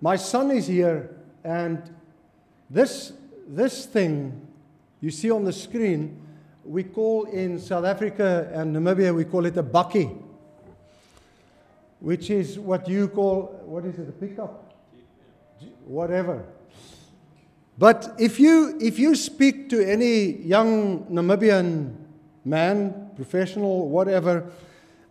My son is here, and this, this thing you see on the screen, we call in South Africa and Namibia, we call it a bakkie, which is what you call, what is it, a pickup? Whatever. But if you, if you speak to any young Namibian man, professional, whatever,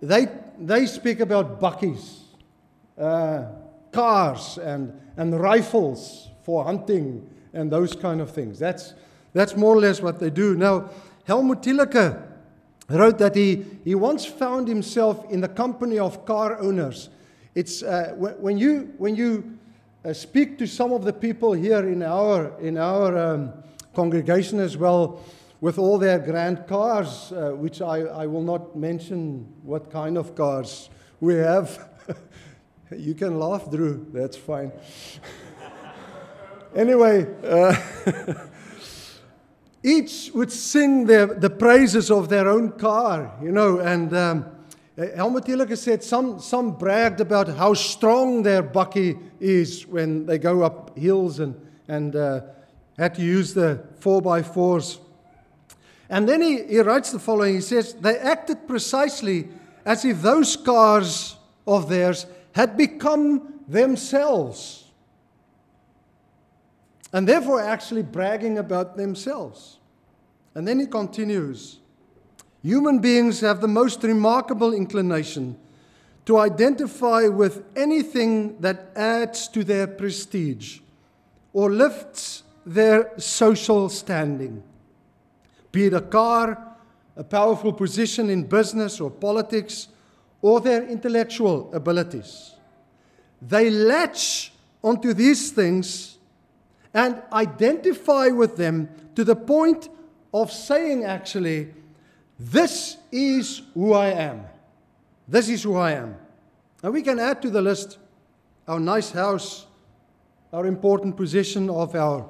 they, they speak about bakkies, uh, cars, and, and rifles for hunting and those kind of things. That's, that's more or less what they do. Now, Helmut Thielicke wrote that he, he once found himself in the company of car owners. It's uh, when you, when you uh, speak to some of the people here in our, in our um, congregation as well, with all their grand cars, uh, which I, I will not mention what kind of cars we have. you can laugh, Drew, that's fine. anyway, uh, each would sing their, the praises of their own car, you know, and. Um, Helmut Thielicke said some, some bragged about how strong their bakkie is when they go up hills and, and uh, had to use the 4x4s. And then he, he writes the following He says, They acted precisely as if those cars of theirs had become themselves. And therefore, actually bragging about themselves. And then he continues. Human beings have the most remarkable inclination to identify with anything that adds to their prestige or lifts their social standing, be it a car, a powerful position in business or politics, or their intellectual abilities. They latch onto these things and identify with them to the point of saying, actually, this is who I am. This is who I am. And we can add to the list our nice house, our important position of our,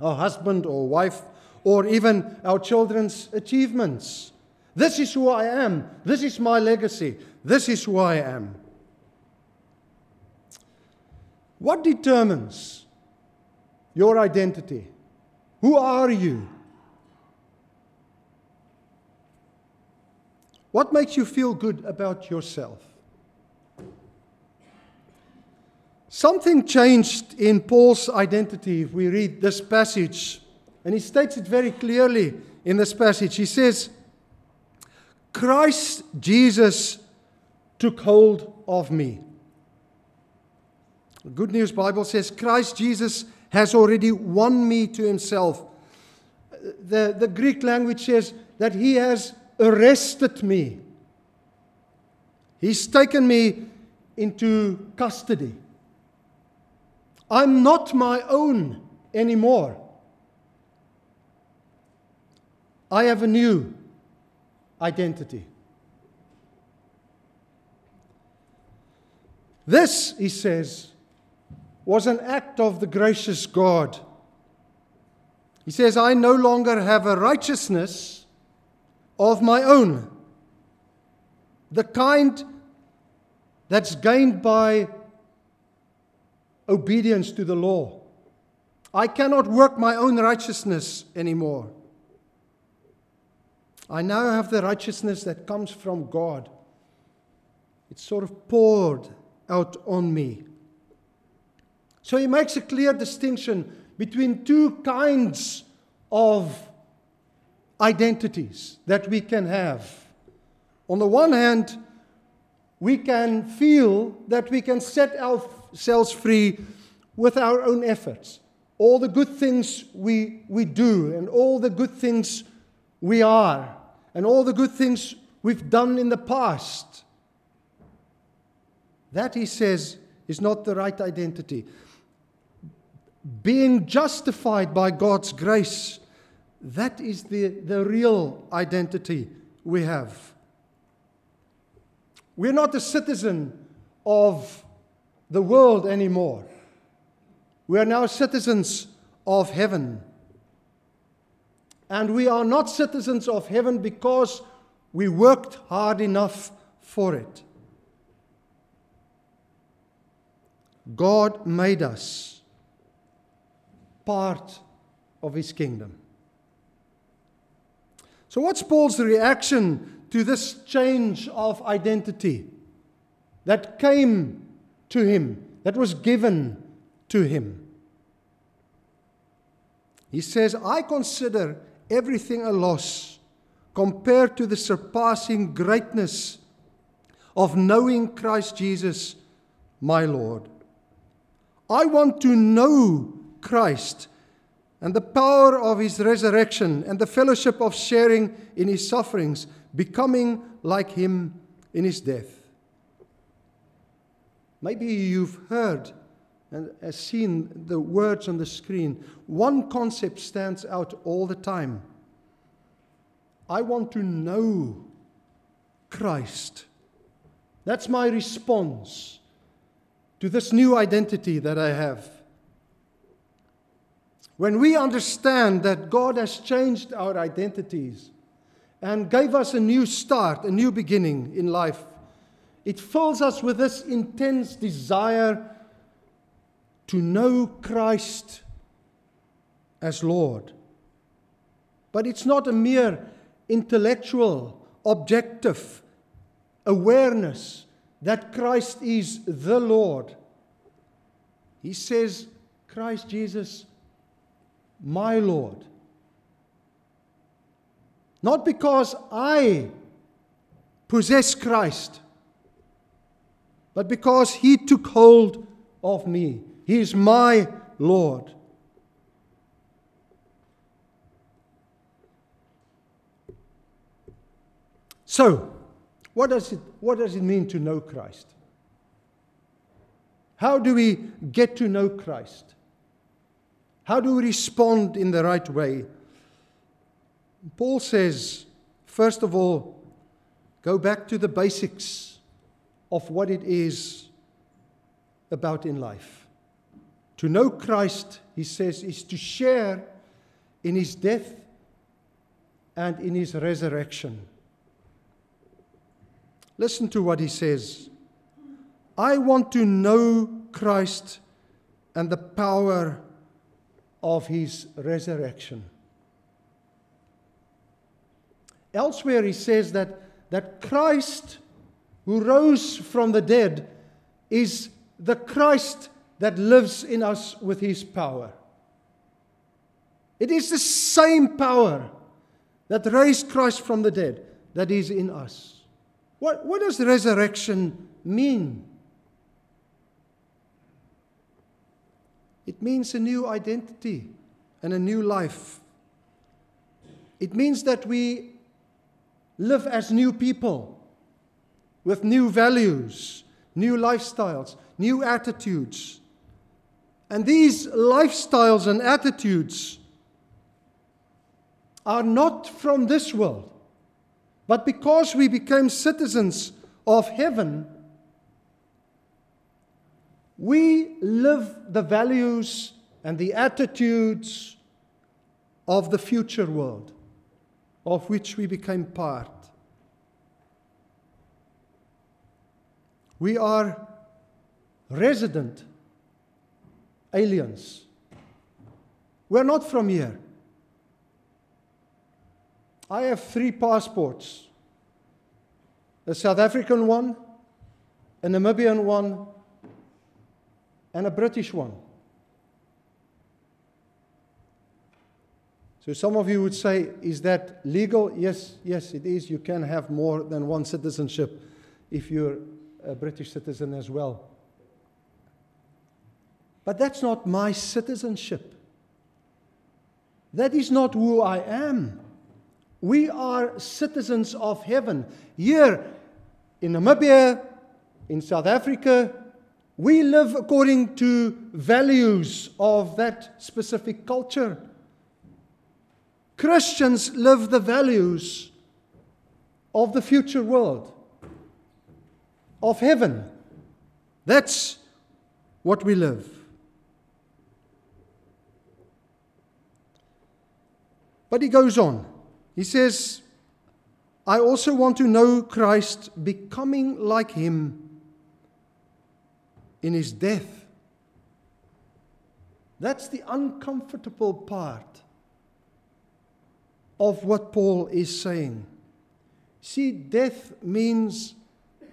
our husband or wife, or even our children's achievements. This is who I am. This is my legacy. This is who I am. What determines your identity? Who are you? What makes you feel good about yourself? Something changed in Paul's identity if we read this passage, and he states it very clearly in this passage. He says, Christ Jesus took hold of me. The Good News Bible says Christ Jesus has already won me to himself. The, the Greek language says that he has arrested me. He's taken me into custody. I'm not my own anymore. I have a new identity. This, he says, was an act of the gracious God. He says, I no longer have a righteousness of my own. The kind that's gained by obedience to the law. I cannot work my own righteousness anymore. I now have the righteousness that comes from God. It's sort of poured out on me. So he makes a clear distinction between two kinds of identities that we can have. On the one hand, we can feel that we can set ourselves free with our own efforts. All the good things we, we do, and all the good things we are, and all the good things we've done in the past. That, he says, is not the right identity. Being justified by God's grace that is the, the real identity we have. We're not a citizen of the world anymore. We are now citizens of heaven. And we are not citizens of heaven because we worked hard enough for it. God made us part of his kingdom. So, what's Paul's reaction to this change of identity that came to him, that was given to him? He says, I consider everything a loss compared to the surpassing greatness of knowing Christ Jesus, my Lord. I want to know Christ and the power of his resurrection and the fellowship of sharing in his sufferings, becoming like him in his death. Maybe you've heard and uh, seen the words on the screen. One concept stands out all the time I want to know Christ. That's my response to this new identity that I have. When we understand that God has changed our identities and gave us a new start, a new beginning in life, it fills us with this intense desire to know Christ as Lord. But it's not a mere intellectual, objective awareness that Christ is the Lord. He says, Christ Jesus, my Lord. Not because I possess Christ, but because He took hold of me. He is my Lord. So, what does it, what does it mean to know Christ? How do we get to know Christ? How do we respond in the right way? Paul says, first of all, go back to the basics of what it is about in life. To know Christ, he says, is to share in his death and in his resurrection. Listen to what he says I want to know Christ and the power of his resurrection. Elsewhere, he says that, that Christ, who rose from the dead, is the Christ that lives in us with his power. It is the same power that raised Christ from the dead that is in us. What, what does resurrection mean? It means a new identity and a new life. It means that we live as new people with new values, new lifestyles, new attitudes. And these lifestyles and attitudes are not from this world, but because we became citizens of heaven, we live the values and the attitudes of the future world of which we became part. We are resident aliens. We're not from here. I have three passports a South African one, a Namibian one, and a British one. So some of you would say, is that legal? Yes, yes, it is. You can have more than one citizenship if you're a British citizen as well. But that's not my citizenship. That is not who I am. We are citizens of heaven. Here in Namibia, in South Africa, we live according to values of that specific culture. Christians live the values of the future world, of heaven. That's what we live. But he goes on. He says, I also want to know Christ, becoming like him in his death That's the uncomfortable part of what Paul is saying. See, death means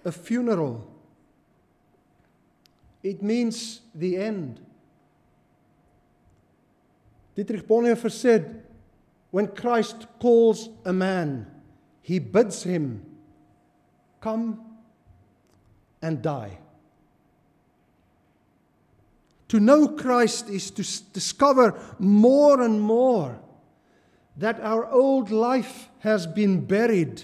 a funeral, it means the end. Dietrich Bonhoeffer said, when Christ calls a man, he bids him, Come and die. To know Christ is to discover more and more that our old life has been buried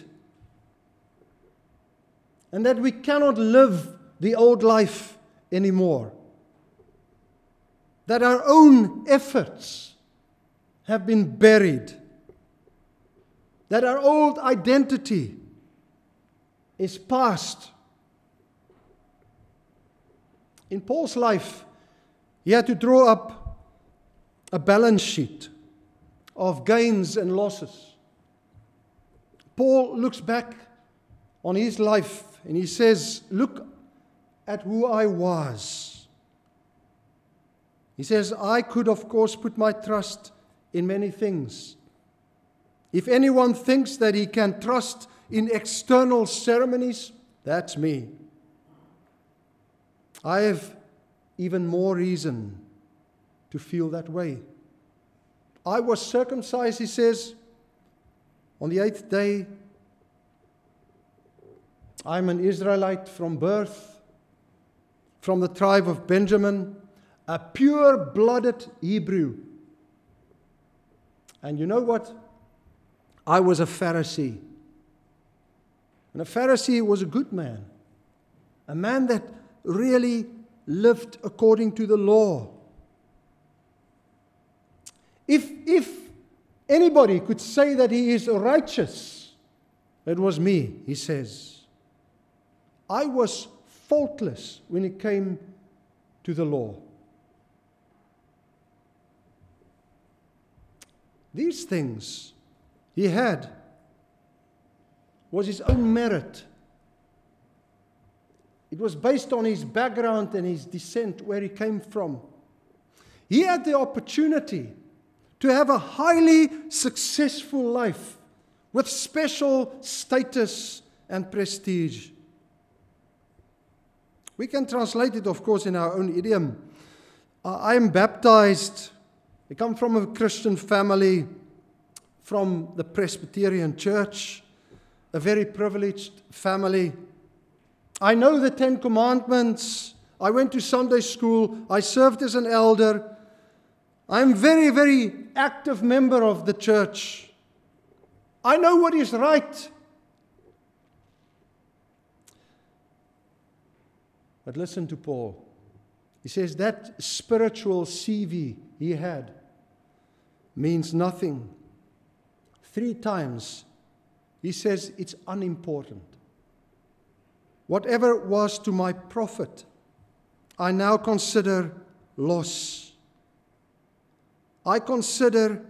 and that we cannot live the old life anymore. That our own efforts have been buried. That our old identity is past. In Paul's life, he had to draw up a balance sheet of gains and losses. Paul looks back on his life and he says, Look at who I was. He says, I could, of course, put my trust in many things. If anyone thinks that he can trust in external ceremonies, that's me. I have even more reason to feel that way. I was circumcised, he says, on the eighth day. I'm an Israelite from birth, from the tribe of Benjamin, a pure blooded Hebrew. And you know what? I was a Pharisee. And a Pharisee was a good man, a man that really lived according to the law. If, if anybody could say that he is righteous, it was me, he says. I was faultless when it came to the law. These things he had was his own merit. It was based on his background and his descent, where he came from. He had the opportunity to have a highly successful life with special status and prestige. We can translate it, of course, in our own idiom. I am baptized. I come from a Christian family, from the Presbyterian Church, a very privileged family. I know the Ten Commandments. I went to Sunday school. I served as an elder. I'm very, very active member of the church. I know what is right. But listen to Paul. He says that spiritual CV he had means nothing. Three times he says it's unimportant. Whatever was to my profit, I now consider loss I consider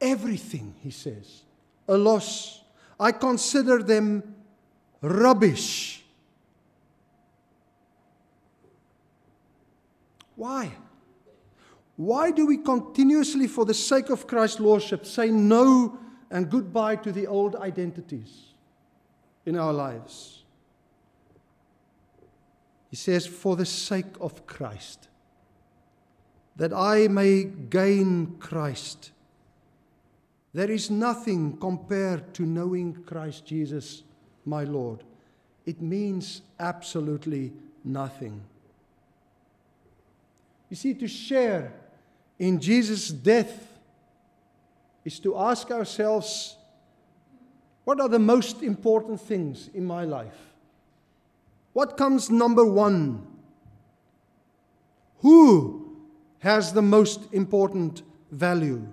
everything, he says, a loss. I consider them rubbish. Why? Why do we continuously, for the sake of Christ's Lordship, say no and goodbye to the old identities in our lives? He says, for the sake of Christ that I may gain Christ. There is nothing compared to knowing Christ Jesus, my Lord. It means absolutely nothing. You see, to share in Jesus' death is to ask ourselves what are the most important things in my life? What comes number one? Who has the most important value?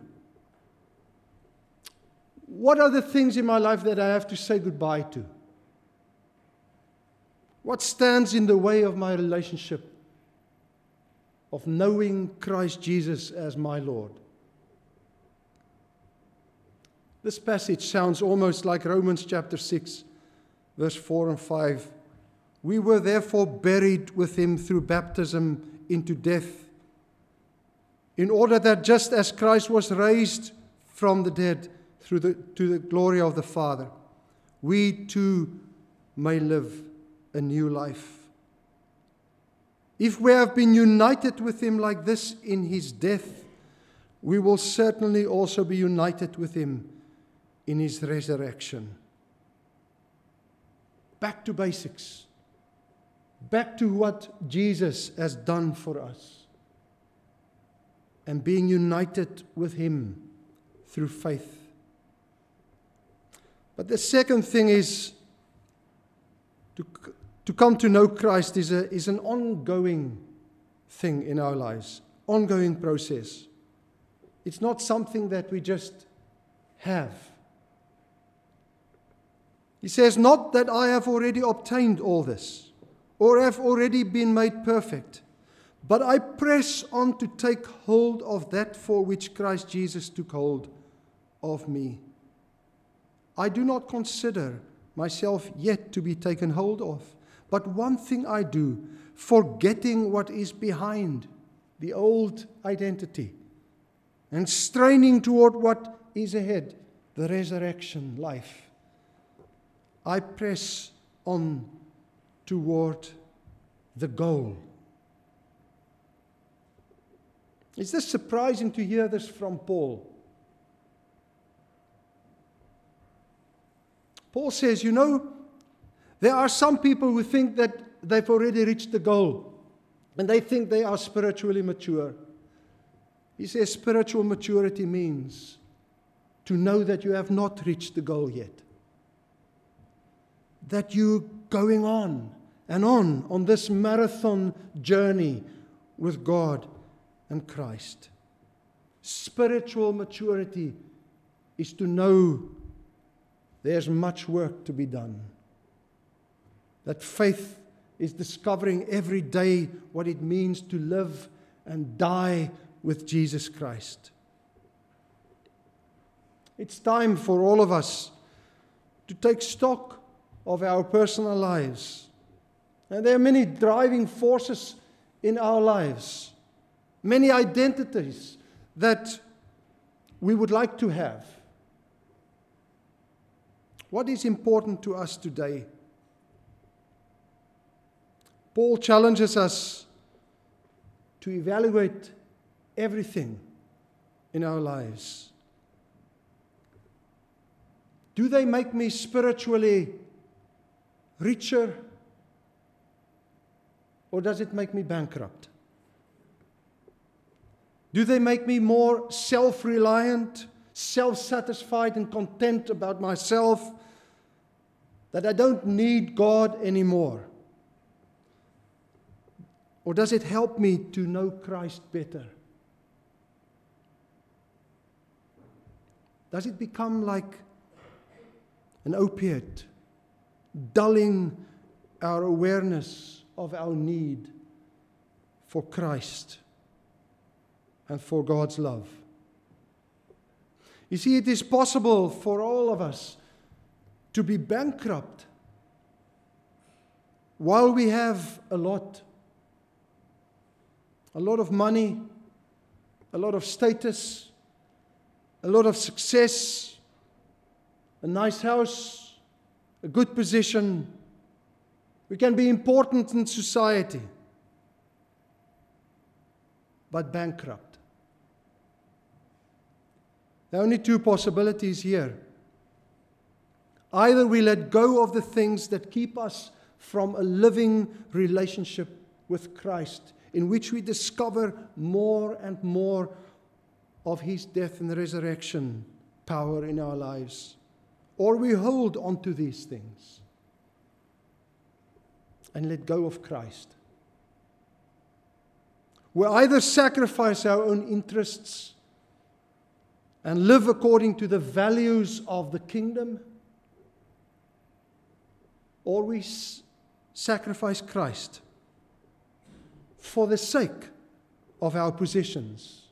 What are the things in my life that I have to say goodbye to? What stands in the way of my relationship of knowing Christ Jesus as my Lord? This passage sounds almost like Romans chapter 6, verse 4 and 5. We were therefore buried with him through baptism into death in order that just as Christ was raised from the dead through the, to the glory of the Father, we too may live a new life. If we have been united with him like this in his death, we will certainly also be united with him in his resurrection. Back to basics. Back to what Jesus has done for us. And being united with him through faith. But the second thing is to, to come to know Christ is, a, is an ongoing thing in our lives, ongoing process. It's not something that we just have. He says, Not that I have already obtained all this or have already been made perfect, but I press on to take hold of that for which Christ Jesus took hold of me. I do not consider myself yet to be taken hold of, but one thing I do, forgetting what is behind, the old identity, and straining toward what is ahead, the resurrection life. I press on toward the goal. Is this surprising to hear this from Paul? Paul says, You know, there are some people who think that they've already reached the goal and they think they are spiritually mature. He says, Spiritual maturity means to know that you have not reached the goal yet, that you're going on and on on this marathon journey with God and Christ. Spiritual maturity is to know there's much work to be done. That faith is discovering every day what it means to live and die with Jesus Christ. It's time for all of us to take stock of our personal lives. And there are many driving forces in our lives, many identities that we would like to have. What is important to us today? Paul challenges us to evaluate everything in our lives. Do they make me spiritually richer? Or does it make me bankrupt? Do they make me more self reliant, self satisfied, and content about myself that I don't need God anymore? Or does it help me to know Christ better? Does it become like an opiate, dulling our awareness of our need for Christ and for God's love? You see, it is possible for all of us to be bankrupt while we have a lot a lot of money, a lot of status, a lot of success, a nice house, a good position. We can be important in society, but bankrupt. There are only two possibilities here. Either we let go of the things that keep us from a living relationship with Christ in which we discover more and more of his death and resurrection power in our lives. Or we hold on to these things and let go of Christ. We either sacrifice our own interests and live according to the values of the kingdom, or we sacrifice Christ for the sake of our possessions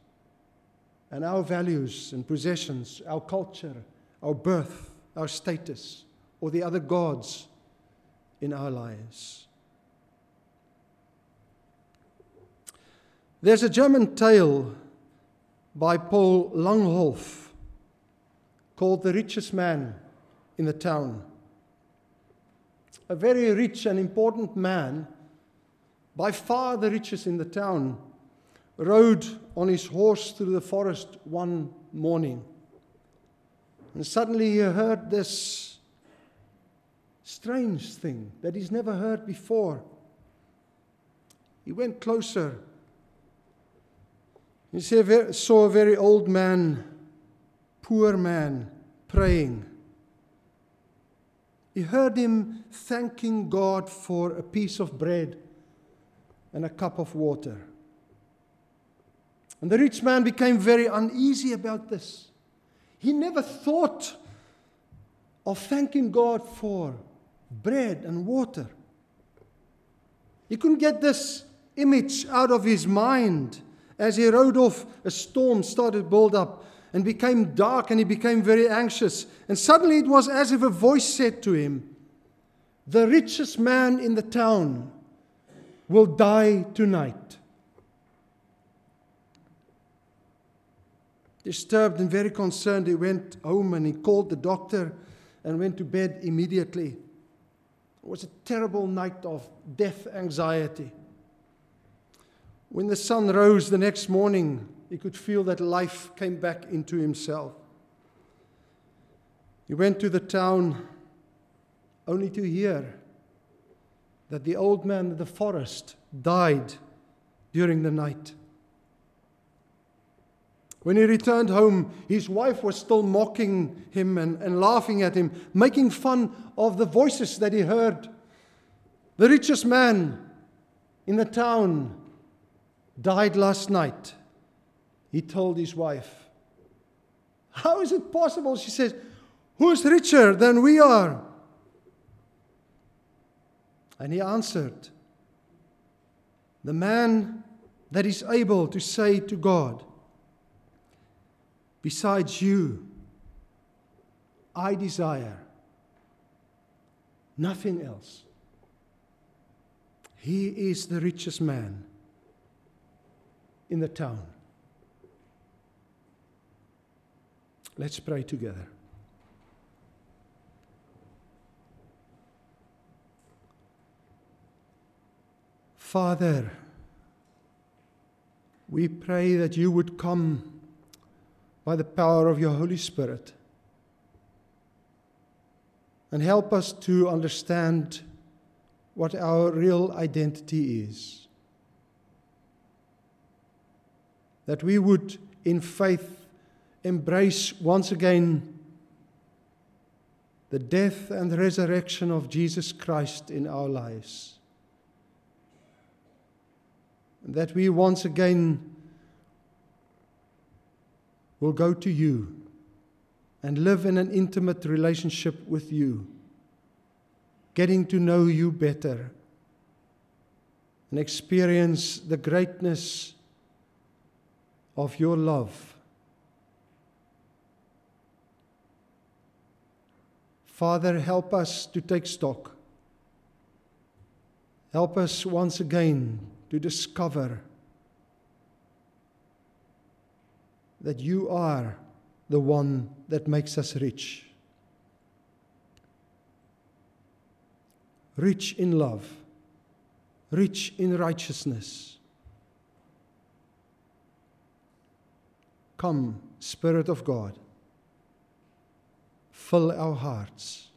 and our values and possessions, our culture, our birth, our status, or the other gods in our lives. There's a German tale by Paul Langhoff called The Richest Man in the Town. A very rich and important man, by far the richest in the town, rode on his horse through the forest one morning. And suddenly he heard this strange thing that he's never heard before. He went closer. He saw a very old man, poor man, praying. He heard him thanking God for a piece of bread and a cup of water. And the rich man became very uneasy about this. He never thought of thanking God for bread and water. He couldn't get this image out of his mind. As he rode off, a storm started to build up and became dark, and he became very anxious. And suddenly it was as if a voice said to him, The richest man in the town will die tonight. Disturbed and very concerned, he went home and he called the doctor and went to bed immediately. It was a terrible night of death anxiety. When the sun rose the next morning, he could feel that life came back into himself. He went to the town only to hear that the old man of the forest died during the night. When he returned home, his wife was still mocking him and, and laughing at him, making fun of the voices that he heard. The richest man in the town died last night. He told his wife. How is it possible? She says, Who's richer than we are? And he answered, The man that is able to say to God, Besides you, I desire nothing else. He is the richest man in the town. Let's pray together. Father, we pray that you would come by the power of your Holy Spirit and help us to understand what our real identity is. That we would, in faith, embrace once again the death and resurrection of Jesus Christ in our lives. That we once again will go to you and live in an intimate relationship with you, getting to know you better and experience the greatness of your love. Father, help us to take stock. Help us once again to discover that you are the one that makes us rich. Rich in love, rich in righteousness. Come, Spirit of God, fill our hearts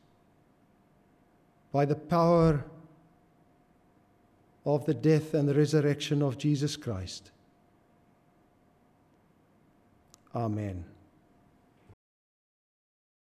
by the power of the death and the resurrection of Jesus Christ. Amen.